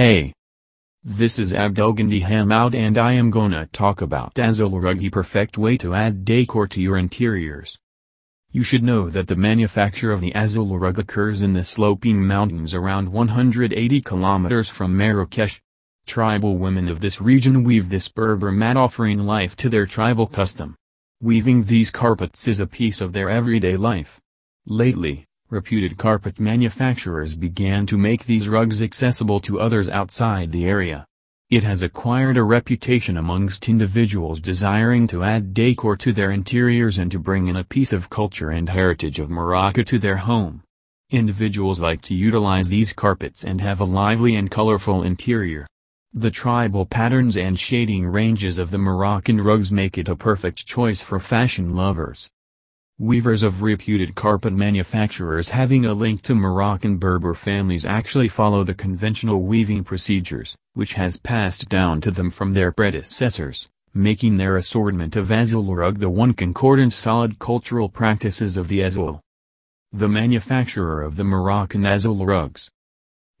Hey! This is Abdelgandi Hamoud and I am gonna talk about Azilal Azulruggy perfect way to add decor to your interiors. You should know that the manufacture of the Azilal rug occurs in the sloping mountains around 180 kilometers from Marrakesh. Tribal women of this region weave this Berber mat offering life to their tribal custom. Weaving these carpets is a piece of their everyday life. Lately, reputed carpet manufacturers began to make these rugs accessible to others outside the area. It has acquired a reputation amongst individuals desiring to add decor to their interiors and to bring in a piece of culture and heritage of Morocco to their home. Individuals like to utilize these carpets and have a lively and colorful interior. The tribal patterns and shading ranges of the Moroccan rugs make it a perfect choice for fashion lovers. Weavers of reputed carpet manufacturers having a link to Moroccan Berber families actually follow the conventional weaving procedures, which has passed down to them from their predecessors, making their assortment of Azilal rug the one concordant solid cultural practices of the Azilal. The manufacturer of the Moroccan Azilal rugs,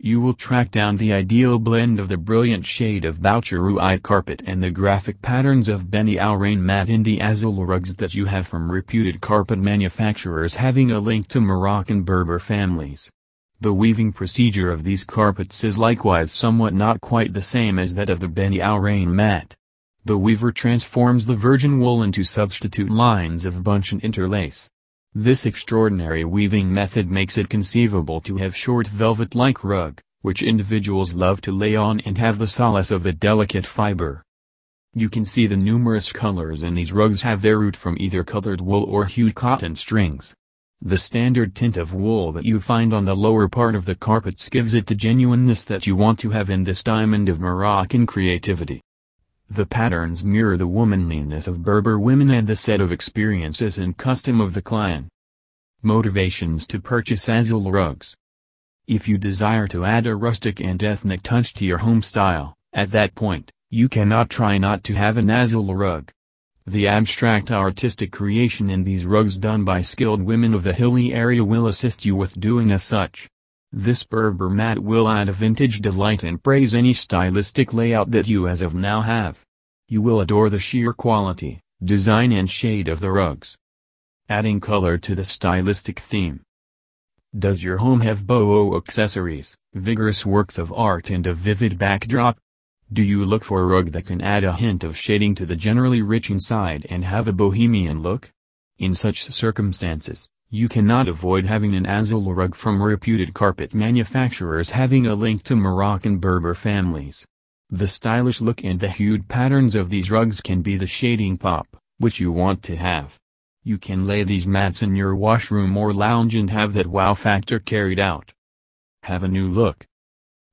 you will track down the ideal blend of the brilliant shade of Boucherouite carpet and the graphic patterns of Beni Ourain mat in the Azilal rugs that you have from reputed carpet manufacturers having a link to Moroccan Berber families. The weaving procedure of these carpets is likewise somewhat not quite the same as that of the Beni Ourain mat. The weaver transforms the virgin wool into substitute lines of bunch and interlace. This extraordinary weaving method makes it conceivable to have short velvet-like rug, which individuals love to lay on and have the solace of the delicate fiber. You can see the numerous colors in these rugs have their root from either colored wool or hued cotton strings. The standard tint of wool that you find on the lower part of the carpets gives it the genuineness that you want to have in this diamond of Moroccan creativity. The patterns mirror the womanliness of Berber women and the set of experiences and custom of the clan. Motivations to purchase Azilal rugs. If you desire to add a rustic and ethnic touch to your home style, at that point, you cannot try not to have an Azilal rug. The abstract artistic creation in these rugs done by skilled women of the hilly area will assist you with doing as such. This Berber mat will add a vintage delight and praise any stylistic layout that you as of now have. You will adore the sheer quality, design and shade of the rugs. Adding color to the stylistic theme. Does your home have boho accessories, vigorous works of art and a vivid backdrop? Do you look for a rug that can add a hint of shading to the generally rich inside and have a bohemian look? In such circumstances, you cannot avoid having an Azilal rug from reputed carpet manufacturers having a link to Moroccan Berber families. The stylish look and the hued patterns of these rugs can be the shading pop, which you want to have. You can lay these mats in your washroom or lounge and have that wow factor carried out. Have a new look.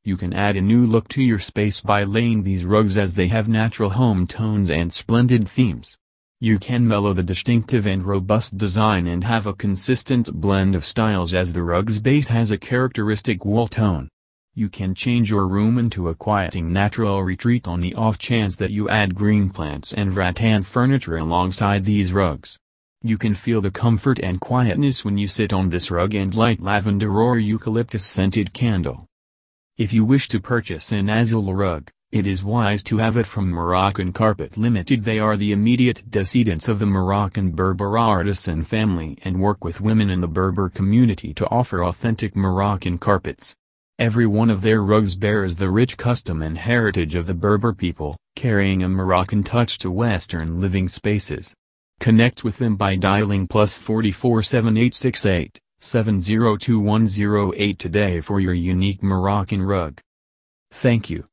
You can add a new look to your space by laying these rugs as they have natural home tones and splendid themes. You can mellow the distinctive and robust design and have a consistent blend of styles as the rug's base has a characteristic wool tone. You can change your room into a quieting natural retreat on the off chance that you add green plants and rattan furniture alongside these rugs. You can feel the comfort and quietness when you sit on this rug and light lavender or eucalyptus scented candle. If you wish to purchase an Azilal rug, it is wise to have it from Moroccan Carpet Limited they are the immediate descendants of the Moroccan Berber artisan family and work with women in the Berber community to offer authentic Moroccan carpets. Every one of their rugs bears the rich custom and heritage of the Berber people, carrying a Moroccan touch to Western living spaces. Connect with them by dialing plus 44 7868 702108 today for your unique Moroccan rug. Thank you.